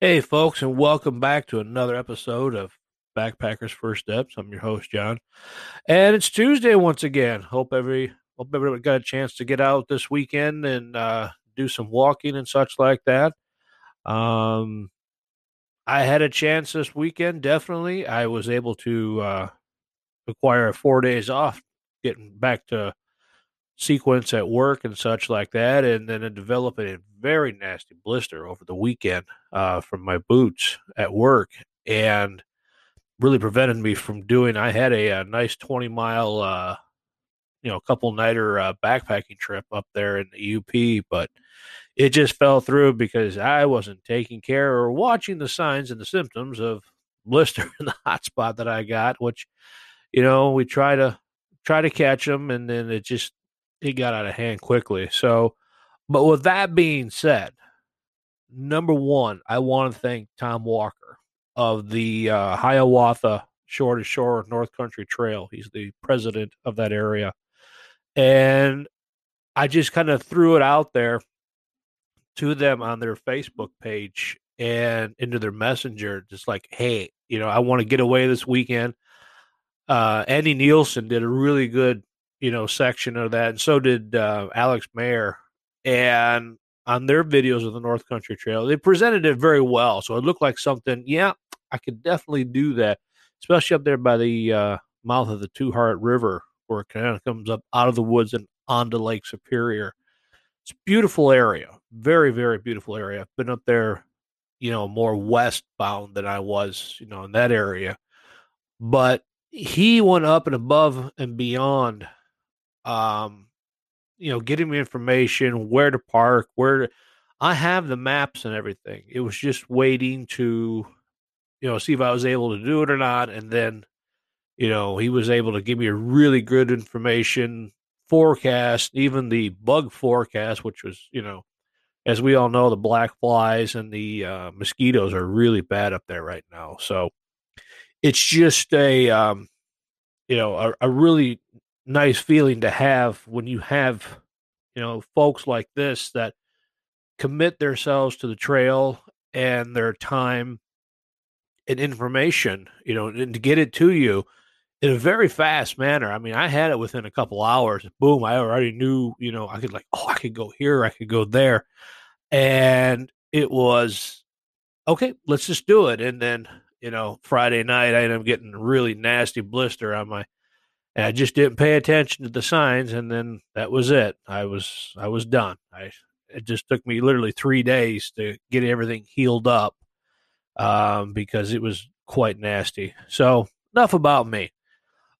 Hey, folks, and welcome back to another episode of Backpackers First Steps. I'm your host, John, and it's Tuesday once again. Hope every hope everybody got a chance to get out this weekend and uh, do some walking and such like that. Um, I had a chance this weekend. Definitely, I was able to uh, acquire four days off, getting back to sequence at work and such like that, and then developing a very nasty blister over the weekend uh, from my boots at work, and really prevented me from doing. I had a, a nice twenty mile, uh, you know, couple nighter uh, backpacking trip up there in the UP, but it just fell through because I wasn't taking care or watching the signs and the symptoms of blister in the hot spot that I got, which you know we try to try to catch them, and then it just it got out of hand quickly. So, but with that being said, number one, I want to thank Tom Walker of the uh, Hiawatha Shore to Shore North Country Trail. He's the president of that area. And I just kind of threw it out there to them on their Facebook page and into their messenger, just like, hey, you know, I want to get away this weekend. Uh, Andy Nielsen did a really good you know section of that, and so did uh, Alex Mayer. And on their videos of the North Country Trail, they presented it very well. So it looked like something. Yeah, I could definitely do that, especially up there by the uh, mouth of the Two Heart River, where it kind of comes up out of the woods and onto Lake Superior. It's beautiful area, very very beautiful area. I've been up there, you know, more westbound than I was, you know, in that area, but he went up and above and beyond um, you know, getting me information, where to park, where to, I have the maps and everything. It was just waiting to, you know, see if I was able to do it or not. And then, you know, he was able to give me a really good information forecast, even the bug forecast, which was, you know, as we all know, the black flies and the uh, mosquitoes are really bad up there right now. So it's just a, um, you know, a, a really nice feeling to have when you have, you know, folks like this that commit themselves to the trail and their time and information, you know, and to get it to you in a very fast manner. I mean, I had it within a couple hours. Boom, I already knew, you know, I could like, oh, I could go here, I could go there. And it was okay, let's just do it. And then, you know, Friday night I ended up getting a really nasty blister on my and I just didn't pay attention to the signs, and then that was it. I was I was done. I it just took me literally three days to get everything healed up um, because it was quite nasty. So enough about me.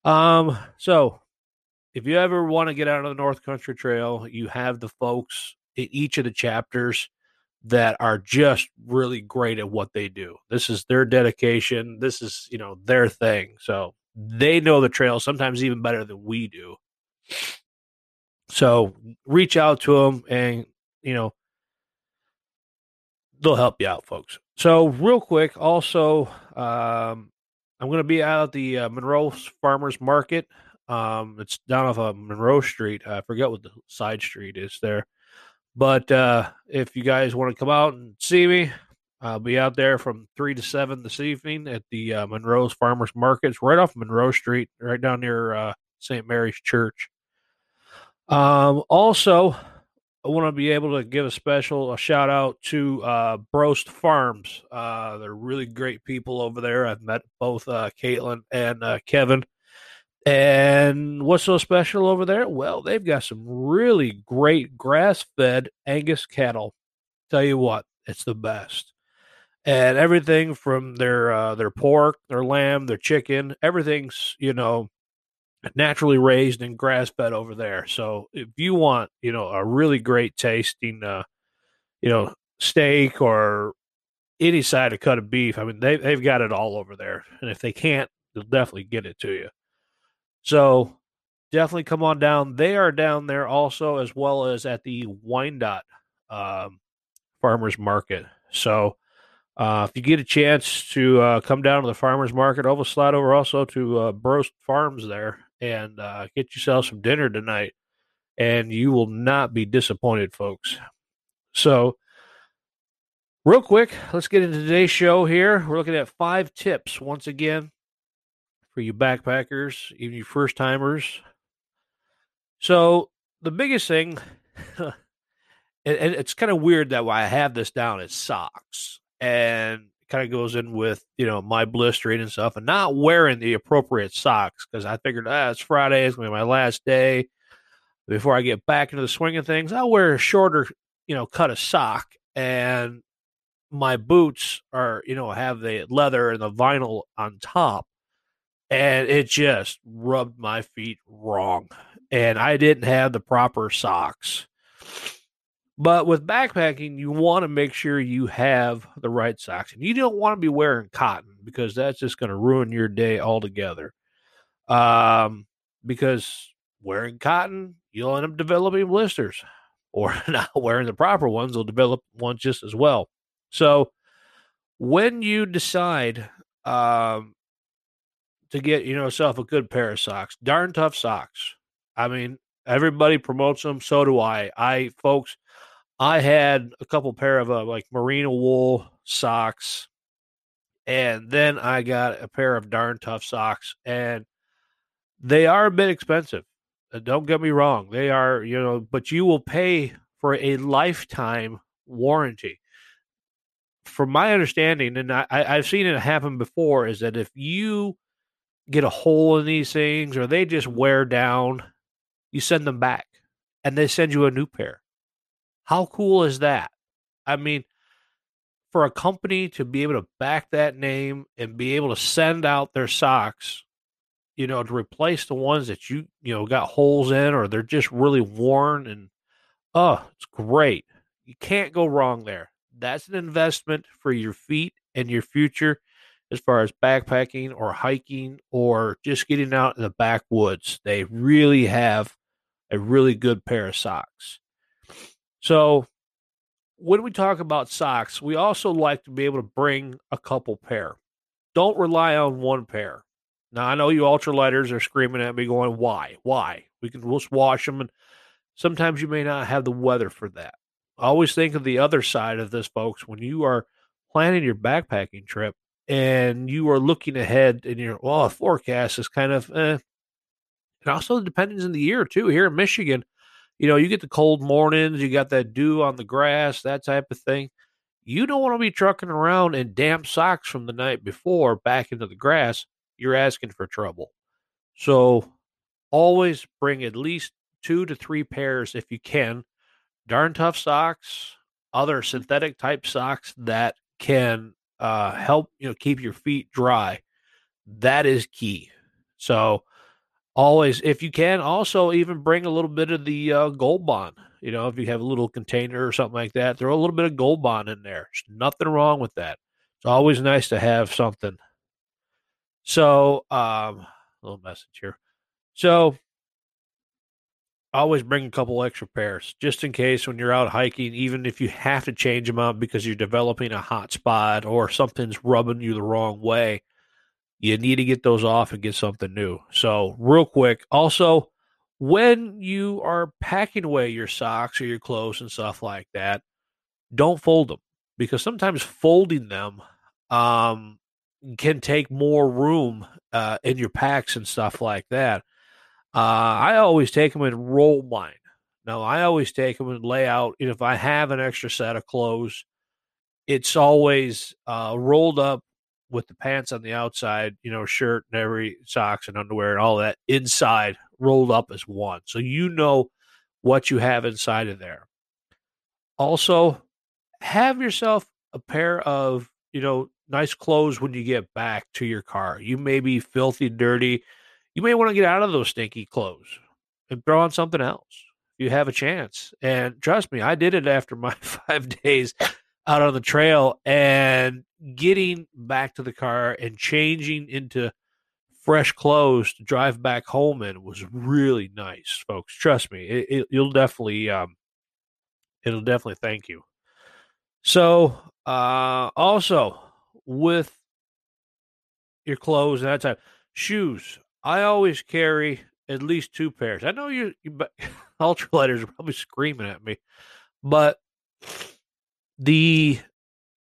Um, so if you ever want to get out of the North Country Trail, you have the folks in each of the chapters that are just really great at what they do. This is their dedication. This is, you know, their thing. So they know the trail sometimes even better than we do. So reach out to them and, you know, they'll help you out, folks. So, real quick, also, um, I'm going to be out at the uh, Monroe Farmers Market. Um, it's down off of Monroe Street. I forget what the side street is there. But uh, if you guys want to come out and see me, I'll be out there from three to seven this evening at the uh, Monroe's Farmers Markets, right off Monroe Street, right down near uh, St. Mary's Church. Um, also, I want to be able to give a special a shout out to uh, Brost Farms. Uh, they're really great people over there. I've met both uh, Caitlin and uh, Kevin. And what's so special over there? Well, they've got some really great grass fed Angus cattle. Tell you what, it's the best and everything from their uh, their pork, their lamb, their chicken, everything's you know naturally raised and grass fed over there. So if you want you know a really great tasting uh, you know steak or any side of cut of beef, I mean they they've got it all over there, and if they can't, they'll definitely get it to you. So definitely come on down. They are down there also, as well as at the Wyandotte um, Farmers Market. So uh, if you get a chance to uh, come down to the farmers market, over slide over also to uh, Farms there and uh, get yourself some dinner tonight, and you will not be disappointed, folks. So, Real quick, let's get into today's show here. We're looking at five tips once again for you backpackers, even you first timers. So, the biggest thing, and it's kind of weird that why I have this down is socks. And kind of goes in with, you know, my blistering and stuff and not wearing the appropriate socks because I figured, ah, it's Friday, it's to be my last day. Before I get back into the swing of things, I'll wear a shorter, you know, cut of sock and my boots are, you know, have the leather and the vinyl on top. And it just rubbed my feet wrong. And I didn't have the proper socks. But with backpacking, you want to make sure you have the right socks. And you don't want to be wearing cotton because that's just going to ruin your day altogether. Um, because wearing cotton, you'll end up developing blisters. Or not wearing the proper ones, will develop ones just as well. So when you decide um, to get you know yourself a good pair of socks, darn tough socks. I mean, everybody promotes them, so do I. I folks, I had a couple pair of uh, like merino wool socks, and then I got a pair of darn tough socks, and they are a bit expensive. Uh, don't get me wrong, they are you know, but you will pay for a lifetime warranty from my understanding, and I, I've seen it happen before, is that if you get a hole in these things or they just wear down, you send them back and they send you a new pair. How cool is that? I mean, for a company to be able to back that name and be able to send out their socks, you know, to replace the ones that you, you know, got holes in or they're just really worn and oh, it's great. You can't go wrong there that's an investment for your feet and your future as far as backpacking or hiking or just getting out in the backwoods. They really have a really good pair of socks. So, when we talk about socks, we also like to be able to bring a couple pair. Don't rely on one pair. Now, I know you ultralighters are screaming at me, going, "Why? Why? We can just wash them." And sometimes you may not have the weather for that always think of the other side of this, folks. When you are planning your backpacking trip and you are looking ahead and your well, forecast is kind of eh. It also depends on the year too. Here in Michigan, you know, you get the cold mornings, you got that dew on the grass, that type of thing. You don't want to be trucking around in damp socks from the night before back into the grass. You're asking for trouble. So always bring at least two to three pairs if you can darn tough socks, other synthetic type socks that can uh, help you know keep your feet dry. That is key. So always, if you can, also even bring a little bit of the uh, Gold Bond. You know, if you have a little container or something like that, throw a little bit of Gold Bond in there. There's nothing wrong with that. It's always nice to have something. So, um, little message here. So always bring a couple extra pairs just in case when you're out hiking, even if you have to change them out because you're developing a hot spot or something's rubbing you the wrong way. You need to get those off and get something new. So, real quick, also, when you are packing away your socks or your clothes and stuff like that, don't fold them because sometimes folding them um, can take more room uh, in your packs and stuff like that. Uh, I always take them and roll mine. Now, I always take them and lay out. And if I have an extra set of clothes, it's always uh, rolled up with the pants on the outside, you know, shirt and every socks and underwear and all that inside rolled up as one. So you know what you have inside of there. Also, have yourself a pair of, you know, nice clothes when you get back to your car. You may be filthy, dirty you may want to get out of those stinky clothes and throw on something else. You have a chance. And trust me, I did it after my five days out on the trail and getting back to the car and changing into fresh clothes to drive back home in was really nice, folks. Trust me, it, it, you'll definitely, um, it'll definitely thank you. So, uh, also with your clothes and that type, shoes. I always carry at least two pairs. I know you, you ultralighters are probably screaming at me, but the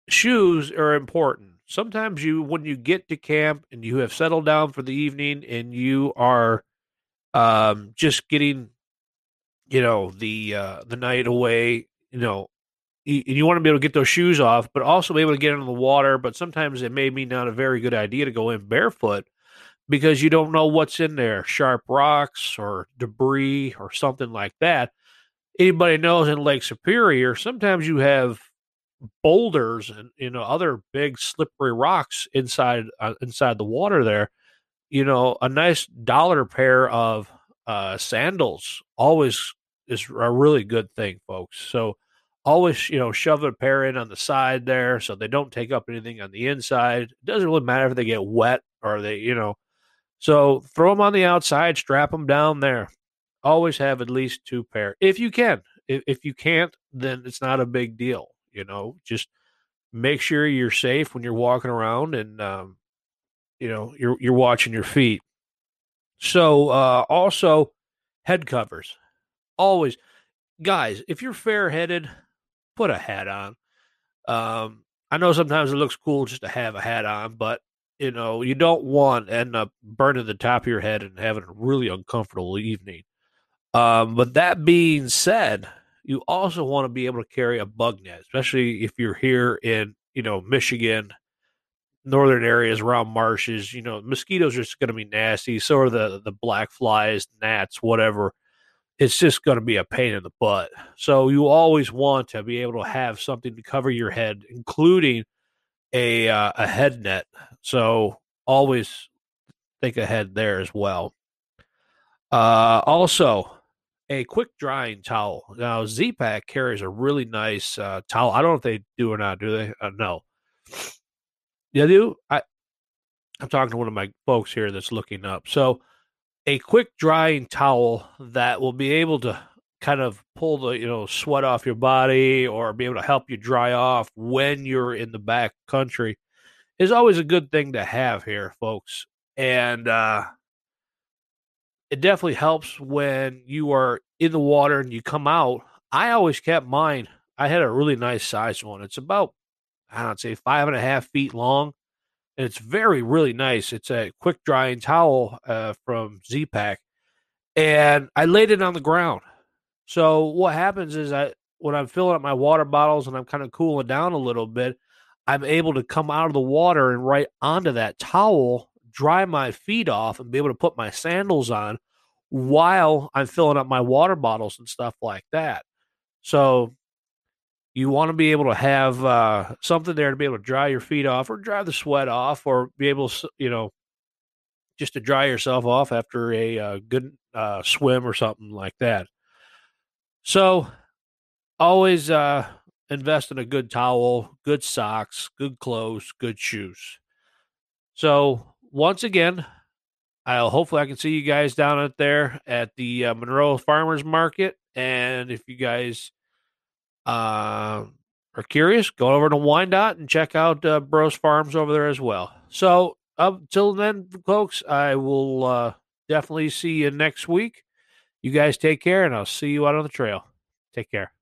shoes are important. Sometimes you, when you get to camp and you have settled down for the evening and you are um, just getting, you know, the uh, the night away, you know, you, and you want to be able to get those shoes off, but also be able to get into the water. But sometimes it may be not a very good idea to go in barefoot because you don't know what's in there sharp rocks or debris or something like that. Anybody knows in Lake Superior, sometimes you have boulders and you know other big slippery rocks inside uh, inside the water there you know a nice dollar pair of uh sandals always is a really good thing folks. So always you know shove a pair in on the side there so they don't take up anything on the inside. It doesn't really matter if they get wet or they you know. So throw them on the outside strap them down there. Always have at least two pair if you can. If, if you can't then it's not a big deal you know, just make sure you're safe when you're walking around and um, you know you're you're watching your feet. So uh, also head covers. Always, guys, if you're fair headed, put a hat on. Um, I know sometimes it looks cool just to have a hat on, but you know you don't want end up burning the top of your head and having a really uncomfortable evening. Um, but that being said, you also want to be able to carry a bug net, especially if you're here in, you know, Michigan, northern areas around marshes. You know, mosquitoes are just going to be nasty. So are the the black flies, gnats, whatever. It's just going to be a pain in the butt. So you always want to be able to have something to cover your head, including a uh, a head net. So always think ahead there as well. Uh, also, a quick drying towel. Now, Z-Pack carries a really nice uh, towel. I don't know if they do or not. Do they? Uh, no. Yeah, do. I I'm talking to one of my folks here that's looking up. So, a quick drying towel that will be able to kind of pull the you know sweat off your body or be able to help you dry off when you're in the back country is always a good thing to have here, folks. And uh, it definitely helps when you are in the water and you come out. I always kept mine. I had a really nice size one. It's about, I don't say five and a half feet long. And it's very, really nice. It's a quick drying towel uh, from Z Pack. And I laid it on the ground. So what happens is I when I'm filling up my water bottles and I'm kind of cooling down a little bit, I'm able to come out of the water and right onto that towel dry my feet off and be able to put my sandals on while I'm filling up my water bottles and stuff like that. So you want to be able to have uh, something there to be able to dry your feet off or dry the sweat off or be able to, you know, just to dry yourself off after a uh, good uh, swim or something like that. So always uh, invest in a good towel, good socks, good clothes, good shoes. So once again, I'll hopefully I can see you guys down out there at the uh, Monroe Farmers Market. And if you guys uh, are curious, go over to Wyandotte and check out uh, Bros Farms over there as well. So until then, folks, I will uh, definitely see you next week. You guys take care, and I'll see you out on the trail. Take care.